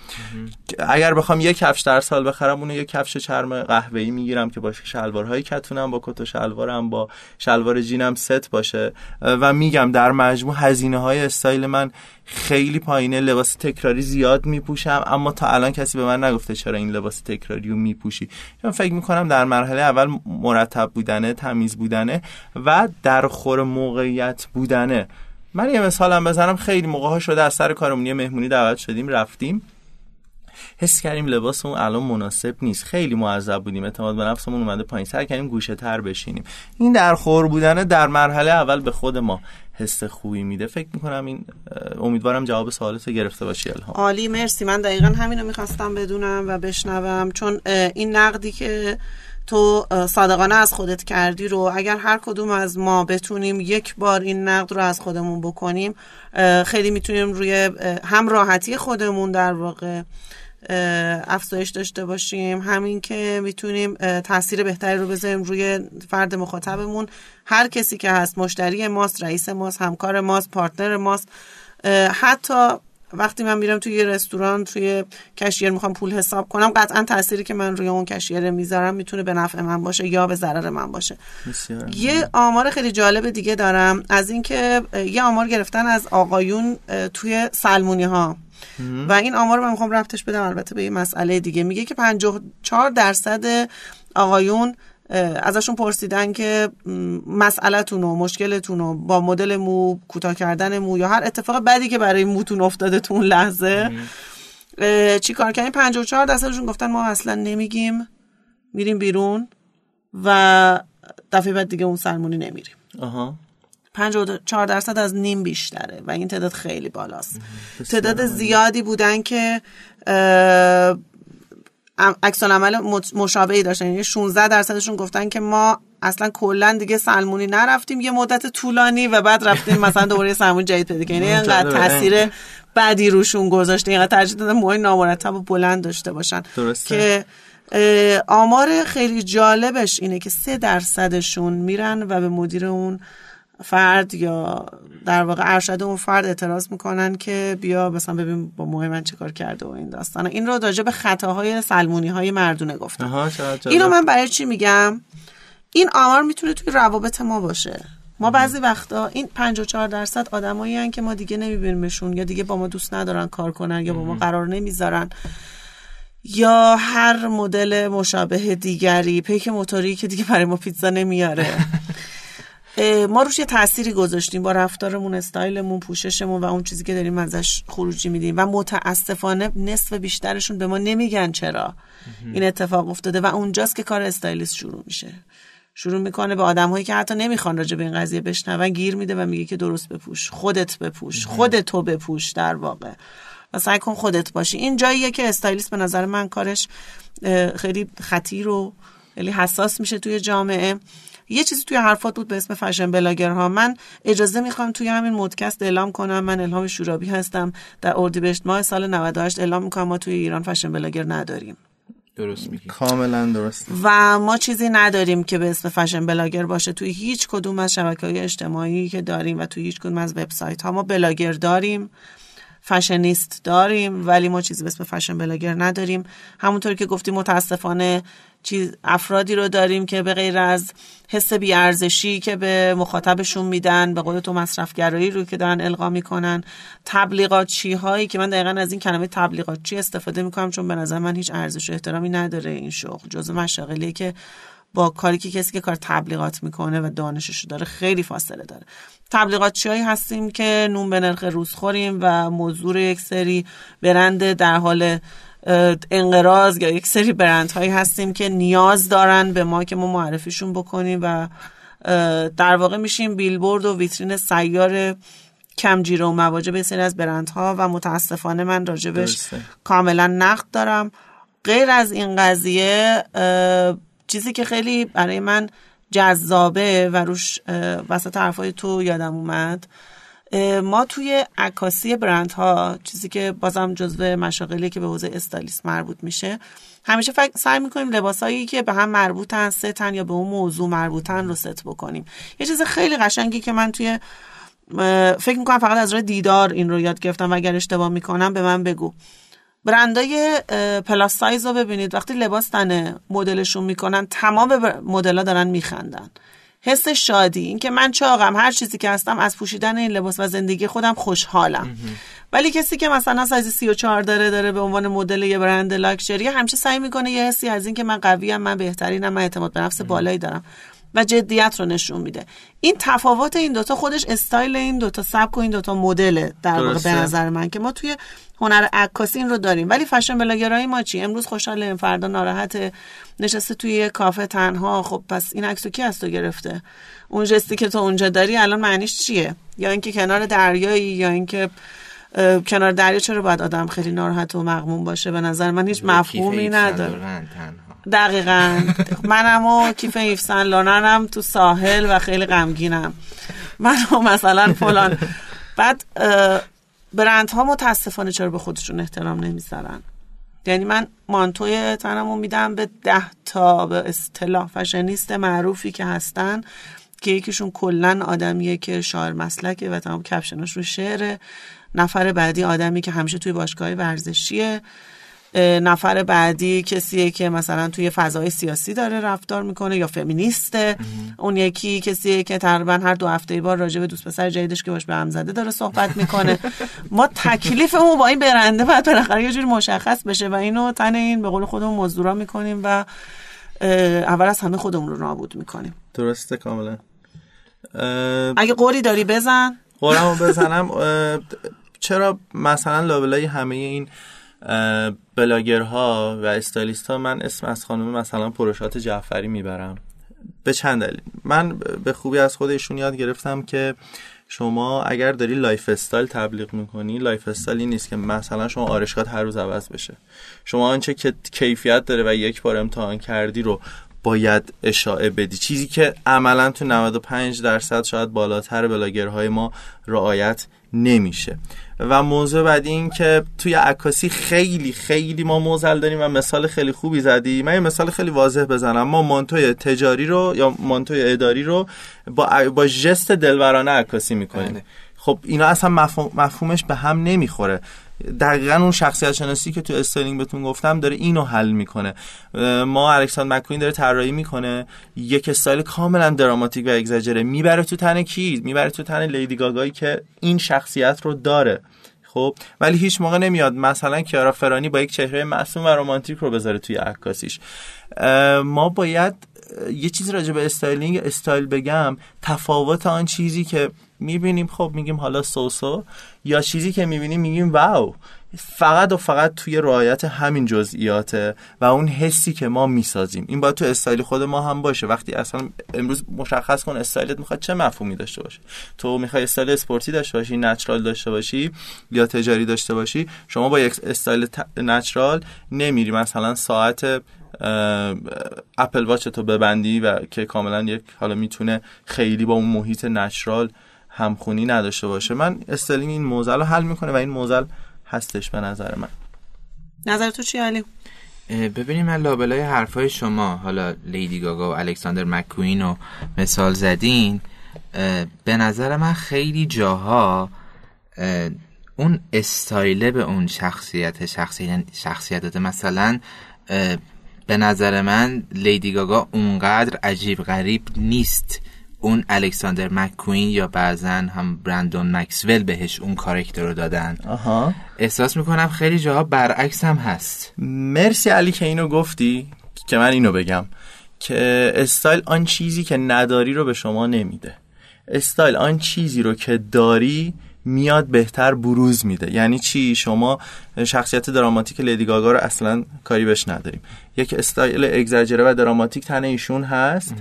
اگر بخوام یک کفش در سال بخرم اونو یک کفش چرم قهوه‌ای می‌گیرم که باشه شلوارهای کتونم با کت و شلوارم با شلوار جینم ست باشه. و میگم در مجموع هزینه های استایل من خیلی پایینه لباس تکراری زیاد میپوشم اما تا الان کسی به من نگفته چرا این لباس تکراری رو میپوشی. چون فکر می‌کنم در مرحله اول مرتب بودنه تمیز بودنه و در خور موقعیت بودنه. من یه مثالم بزنم خیلی موقع ها شده از سر کارمون مهمونی دعوت شدیم رفتیم. حس کردیم لباسمون الان مناسب نیست. خیلی معذب بودیم اعتماد به نفسمون اومده پایین. سر کردیم گوشه تر بشینیم. این در خور بودنه در مرحله اول به خود ما. حس خوبی میده فکر می‌کنم این امیدوارم جواب سوالت رو گرفته باشی الهام. عالی مرسی. من دقیقا همینو می‌خواستم بدونم و بشنوم چون این نقدی که تو صادقانه از خودت کردی رو اگر هر کدوم از ما بتونیم یک بار این نقد رو از خودمون بکنیم خیلی می‌تونیم روی هم راحتی خودمون در واقع افزایش داشته باشیم. همین که می‌تونیم تاثیر بهتری رو بذاریم روی فرد مخاطبمون. هر کسی که هست مشتری ماست رئیس ماست همکار ماست پارتنر ماست. حتی وقتی من میرم توی یه رستوران توی کشیر می‌خوام پول حساب کنم قطعا تأثیری که من روی اون کشیر می‌ذارم می‌تونه به نفع من باشه یا به ضرر من باشه. یه آمار خیلی جالب دیگه دارم از اینکه یه آمار گرفتن از آقایون توی سلمونی ها و این آمار رو من می‌خوام رفتش بدم. البته به یه مسئله دیگه. میگه که 54 درصد آقایون ازشون پرسیدن که مسئلهتون و مشکلتون و با مدل مو کوتاه کردن مو یا هر اتفاق بدی که برای موتون افتاده تو اون لحظه. چی کار کردن 54 درصدشون گفتن ما اصلا نمیگیم. میریم بیرون و دفعه بعد دیگه اون سلمونی نمیریم. آها. 54 درصد از نیم بیشتره و این تعداد خیلی بالاست. تعداد زیادی بودن که عکس عمل مشابهی داشتن. یعنی 16 درصدشون گفتن که ما اصلا کلا دیگه سلمونی نرفتیم یه مدت طولانی و بعد رفتیم مثلا دوباره سلمون جدید پیدا کنیم یعنی اینقدر تاثیر بعدی روشون گذاشته اینقدر ترجیح دادن موهای نامرتب و بلند داشته باشن. درسته. که آمار خیلی جالبش اینه که سه درصدشون میرن و به مدیر اون فرد یا در واقع ارشد اون فرد اعتراض می‌کنن که بیا مثلا ببین با موهای من چیکار کرده و این داستان. این رو راجع به خطاهای سلمونی های مردونه گفتم اینو من برای چی میگم؟ این آمار می‌تونه توی روابط ما باشه. ما بعضی وقتا این 54 درصد آدمایی که ما دیگه نمیبینیمشون یا دیگه با ما دوست ندارن کار کنن یا با ما قرار نمی‌ذارن. یا هر مدل مشابه دیگری پیک موتوری که دیگه برای ما پیتزا نمیاره. [laughs] ما روش یه تأثیری گذاشتیم با رفتارمون استایلمون پوششمون و اون چیزی که داریم ازش خروجی میدیم. و متاسفانه نصف بیشترشون به ما نمیگن چرا این اتفاق افتاده و اونجاست که کار استایلیست شروع میشه. شروع می‌کنه به آدم هایی که حتی نمی‌خوان راجع به این قضیه بشنون گیر میده و میگه که درست بپوش خودت بپوش خودتو بپوش در واقع. و سعی کن خودت باشی. این جاییه که استایلیست به نظر من کارش خیلی خطیر و خیلی حساس میشه توی جامعه. یه چیزی توی حرفات بود به اسم فشن بلاگرها. من اجازه می‌خوام توی همین مدکست اعلام کنم. من الهام شورابی هستم. در اردیبهشت ماه سال 98 اعلام می‌کنم ما توی ایران fashion blogger نداریم. درست میگی. کاملا درست. و ما چیزی نداریم که به اسم fashion blogger باشه. توی هیچ کدوم از شبکه های اجتماعی که داریم و توی هیچ کدوم از وبسایت ها ما بلاگر داریم. fashionist داریم ولی ما چیزی به اسم fashion blogger نداریم. همونطور که گفتیم متاسفانه چیز افرادی رو داریم که به غیر از حس بیارزشی که به مخاطبشون میدن به قول تو مصرفگرایی رو که دارن القا می‌کنن. تبلیغات چی هایی که من دقیقا از این کلمه تبلیغات چی استفاده می‌کنم؟ چون به نظر من هیچ ارزش و احترامی نداره این شغل. جزء مشاغلی که با کاری که کسی که کار تبلیغات می‌کنه و دانشش داره خیلی فاصله داره. تبلیغات هستیم که نون به نرخ روز خوریم و موضوع یک سری برند در حال انقراض یا یک سری برند هایی هستیم که نیاز دارن به ما که ما معرفیشون بکنیم و در واقع میشیم بیلبورد و ویترین سیار کمجیره و مواجه به سری از برندها و متاسفانه من راجبش کاملا نقد دارم. غیر از این قضیه چیزی که خیلی برای من جذابه و روش وسط حرفای تو یادم اومد ما توی عکاسی برند ها چیزی که بازم جزو مشاغلی که به حوزه استالیست مربوط میشه همیشه فکر سعی می‌کنیم لباسایی که به هم مربوطن ستن یا به اون موضوع مربوطن رو ست بکنیم. یه چیز خیلی قشنگی که من توی فکر می‌کنم فقط از راه دیدار این رو یاد گرفتم و اگر اشتباه می‌کنم به من بگو. برندای plus size رو ببینید. وقتی لباس تنه مدلشون می‌کنن تمام مدل دارن میخندن. حس شادی اینکه من چاقم هر چیزی که هستم از پوشیدن این لباس و زندگی خودم خوشحالم. ولی کسی که مثلا سایز 34 داره داره به عنوان مدل یه برند لاکچری همیشه سعی می‌کنه یه حسی از اینکه من قویم من بهترینم من اعتماد به نفس بالایی دارم. و جدیت رو نشون میده. این تفاوت این دوتا خودش استایل این دوتا سبک و این دوتا مدل در واقع به نظر من که ما توی هنر عکاسی این رو داریم. ولی فشن بلاگرای ما چی؟ امروز خوشحاله فردا ناراحت نشسته توی یه کافه تنها. خب پس این عکسو کی از تو گرفته؟ اون جستی که تو اونجا داری الان معنیش چیه؟ یا اینکه کنار دریایی یا اینکه کنار دریا چرا باید آدم خیلی ناراحت و مغموم باشه؟ به نظر من هیچ مفهومی نداره. دقیقا. منم و کیف ایفسن لانرم تو ساحل و خیلی غمگینم. من مثلا فلان. بعد برندها متاسفانه چرا به خودشون احترام نمی‌ذارن؟ یعنی من مانتوی تنمو میدم به ده تا به اصطلاح فشنیست معروفی که هستن که یکیشون کلا آدمیه که شاعر مسلکه و تمام کپشناش رو شعره. نفر بعدی آدمی که همیشه توی باشگاه ورزشیه. نفر بعدی کسیه که مثلا توی فضای سیاسی داره رفتار می‌کنه یا فمینیسته. اون یکی کسیه که تقریبا هر دو هفته بار راجع به دوست پسر جدیدش که باش به هم زده داره صحبت می‌کنه. [laughs] ما تکلیفمون با این برنده باید بالاخره یه جوری مشخص بشه و اینو تن این به قول خودمون مزدورا می‌کنیم و اول از همه خودمون رو نابود می‌کنیم. درسته کاملا. اگه قوری داری بزن. قورمو بزنم. چرا مثلا لابلای همه این بلاگرها و stylist ها من اسم از خانم مثلا پروشات جعفری می‌برم. به چند دلیل. من به خوبی از خودشون یاد گرفتم که شما اگر داری lifestyle تبلیغ می‌کنی lifestyle ی نیست که مثلا شما آرایشگاه هر روز عوض بشه. شما آنچه که کیفیت داره و یک بار امتحان کردی رو باید اشاعه بدی. چیزی که عملا تو 95 درصد شاید بالاتر بلاگرهای ما رعایت نمیشه. و موضوع بعدی این که توی عکاسی خیلی خیلی ما معضل داریم و مثال خیلی خوبی زدی. من یه مثال خیلی واضح بزنم. ما مانتوی تجاری رو یا مانتوی اداری رو با با ژست دلبرانه عکاسی می‌کنیم. بله. خب اینا اصلا مفهومش به هم نمی‌خوره. دقیقا اون شخصیت شناسی که تو styling بهتون گفتم داره اینو حل می‌کنه. ما الکساندر مکوین داره طراحی می‌کنه. یک استایل کاملا دراماتیک و اگزاجره. می‌بره تو تن کی می‌بره تو تن لیدی گاگایی که این شخصیت رو داره. خب؟ ولی هیچ موقع نمیاد مثلا کیارا فراگنی با یک چهره معصوم و رمانتیک رو بذاره توی عکاسیش. ما باید یه چیزی راجع به styling style بگم تفاوت آن چیزی که می‌بینیم خب میگیم حالا so so یا چیزی که می‌بینیم میگیم wow. فقط و فقط توی رعایت همین جزئیاته و اون حسی که ما می‌سازیم. این باید تو استایل خود ما هم باشه. وقتی اصلا امروز مشخص کن استایلت می‌خواد چه مفهومی داشته باشه. تو می‌خوای استایل اسپورتی داشته باشی natural داشته باشی یا تجاری داشته باشی شما با یک style natural نمیری. مثلا ساعت Apple Watch تو ببندی و که کاملا یک حالا می‌تونه خیلی با اون محیط natural همخونی نداشته باشه. من styling این معضل رو حل می‌کنه و این معضل هستش به نظر من. نظر تو چی علی؟ ببینیم من لابلای حرفای شما حالا لیدی گاگا و الکساندر مکوین رو مثال زدین به نظر من خیلی جاها اون استایله به اون شخصیت شخصیت شخصیت مثلا به نظر من لیدی گاگا اونقدر عجیب غریب نیست. اون الکساندر مکوین یا بعضا هم برندون مکسول بهش اون کارکتر رو دادن. آها. احساس می‌کنم خیلی جاها برعکس هم هست. مرسی علی که اینو گفتی که من اینو بگم که استایل آن چیزی که نداری رو به شما نمیده. استایل آن چیزی رو که داری میاد بهتر بروز میده. یعنی چی؟ شما شخصیت دراماتیک لیدی گاگا رو اصلا کاری بهش نداریم. یک استایل اگزاجره و دراماتیک تن ایشون هست.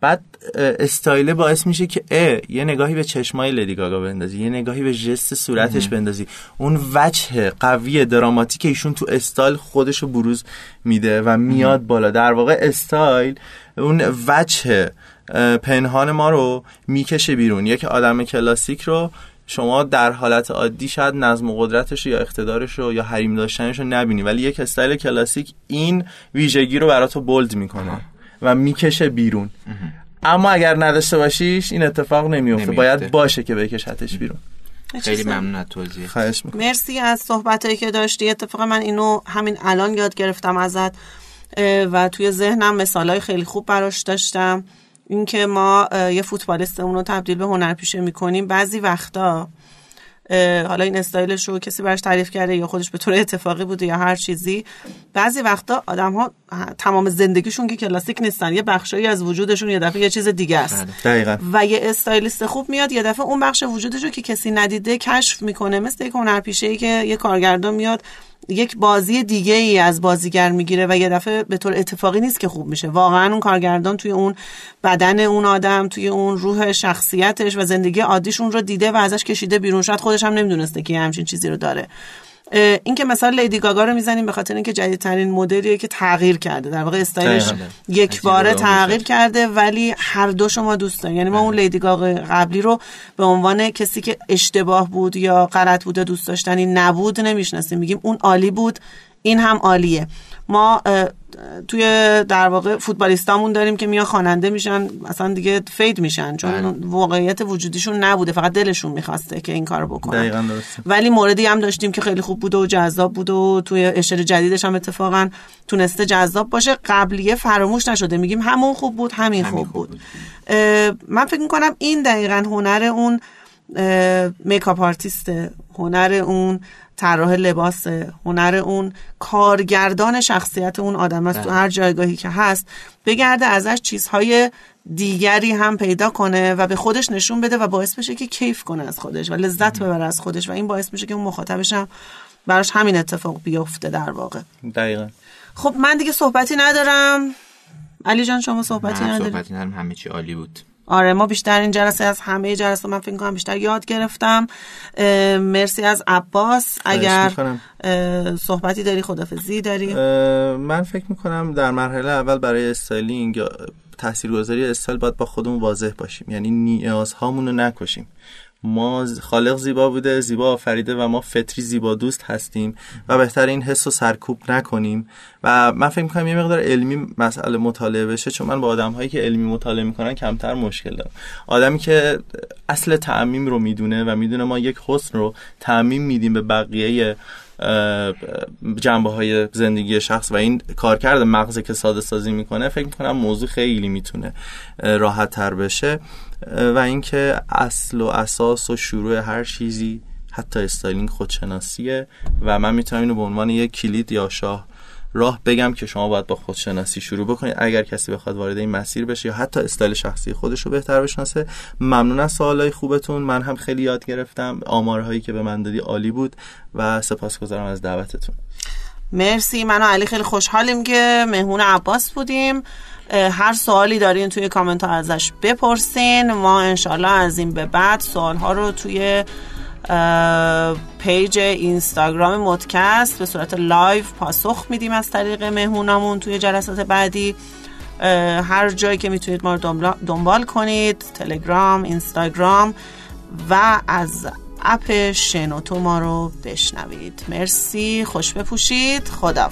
بعد استایله باعث میشه که اه یه نگاهی به چشمای لیدی گاگا بندازی یه نگاهی به ژست صورتش بندازی. اون وجه قوی دراماتیک ایشون تو استایل خودش رو بروز میده و میاد بالا. در واقع استایل اون وجه پنهان ما رو می‌کشه بیرون. یک آدم کلاسیک رو شما در حالت عادی شاید نظم و قدرتش یا اقتدارش رو یا حریم داشتنش رو نبینی ولی یک استایل کلاسیک این ویژگی رو برات bold می‌کنه و می‌کشه بیرون. اما اگر نداشته باشیش این اتفاق نمیفته باید باشه که بکشتش بیرون. خیلی ممنون از توضیح خواهش مرسی از صحبتایی که داشتی. اتفاق من اینو همین الان یاد گرفتم ازت و توی ذهنم مثالای خیلی خوب براش داشتم. اینکه ما یه فوتبالیستمون رو تبدیل به هنرپیشه می‌کنیم. بعضی وقتا حالا این استایلش رو کسی براش تعریف کرده یا خودش به طور اتفاقی بوده یا هر چیزی بعضی وقتا آدم ها تمام زندگیشون که کلاسیک نیستن یه بخشایی از وجودشون یه دفعه یه چیز دیگه است بله. دقیقا. و یه استایلیست خوب میاد یه دفعه اون بخش وجودش رو که کسی ندیده کشف می‌کنه مثل یک هنرپیشه ای که یه کارگردان میاد یک بازی دیگه ای از بازیگر می‌گیره و یه دفعه به طور اتفاقی نیست که خوب میشه. واقعا اون کارگردان توی اون بدن اون آدم توی اون روح شخصیتش و زندگی عادیشون رو دیده و ازش کشیده بیرون. شاید خودش هم نمی‌دونسته که همچین چیزی رو داره. این که مثال لیدی گاگا رو می‌زنیم به خاطر اینکه جدیدترین مدلیه که تغییر کرده. در واقع استایلش یک باره تغییر کرده ولی هر دو شما دوست دارین. یعنی ما اون لیدی گاگا قبلی رو به عنوان کسی که اشتباه بود یا غلط بوده دوست داشتنی نبود نمی‌شناسیم. میگیم اون عالی بود. این هم عالیه. ما توی در واقع فوتبالیستامون داریم که میان خواننده میشن اصلا دیگه فید میشن چون بله. واقعیت وجودیشون نبوده فقط دلشون می‌خواسته که این کارو بکنن. ولی موردی هم داشتیم که خیلی خوب بوده و جذاب بوده و توی اشتر جدیدش هم اتفاقا تونسته جذاب باشه. قبلیه فراموش نشده. میگیم همون خوب بود همین, خوب, بود, بود. من فکر می‌کنم این دقیقا هنر اون makeup artist هنر اون طراح لباس هنر اون کارگردان شخصیت اون آدم است تو بله. هر جایگاهی که هست بگرده ازش چیزهای دیگری هم پیدا کنه و به خودش نشون بده و باعث بشه که کیف کنه از خودش و لذت ببره از خودش و این باعث میشه که اون مخاطبش هم براش همین اتفاق بیفته در واقع. دقیقا. خب من دیگه صحبتی ندارم. علی جان شما صحبتی نداریم صحبتی ندارم همه چی عالی بود. آره ما بیشتر این جلسه از همه جلسه من فکر کنم بیشتر یاد گرفتم. مرسی از عباس. اگر صحبتی داری خدافزی داری؟ من فکر می‌کنم در مرحله اول برای styling یا تاثیرگذاری استایل باید با خودمون واضح باشیم. یعنی نیازهامون رو نکشیم. ما خالق زیبا بوده زیبا آفریده و ما فطری زیبا دوست هستیم و بهتر این حس رو سرکوب نکنیم. و من فکر می‌کنم یه مقدار علمی مسئله مطالعه بشه چون من با آدم هایی که علمی مطالعه می‌کنن کمتر مشکل دارم. آدمی که اصل تعمیم رو می‌دونه و می‌دونه ما یک حسن رو تعمیم میدیم به بقیه جنبه های زندگی شخص و این کارکرد مغزه که ساده سازی می‌کنه فکر می‌کنم موضوع خیلی می‌تونه راحت تر بشه. و اینکه اصل و اساس و شروع هر چیزی حتی styling خودشناسیه و من می‌تونم اینو به عنوان یک کلید یا شاه راه بگم که شما باید با خودشناسی شروع بکنید. اگر کسی بخواد وارد این مسیر بشه یا حتی استایل شخصی خودش رو بهتر بشناسه ممنون از سوالای خوبتون. من هم خیلی یاد گرفتم. آمارهایی که به من دادی عالی بود و سپاسگزارم از دعوتتون. مرسی. من و علی خیلی خوشحالیم که مهمون عباس بودیم. هر سوالی دارین توی کامنت ها ازش بپرسین. ما انشالله از این به بعد سوال ها رو توی page اینستاگرام مدکست به صورت live پاسخ میدیم از طریق مهمونامون توی جلسات بعدی. هر جایی که می‌تونید ما رو دنبال کنید تلگرام اینستاگرام و از app شنوتو ما رو بشنوید. مرسی خوش بپوشید. خدا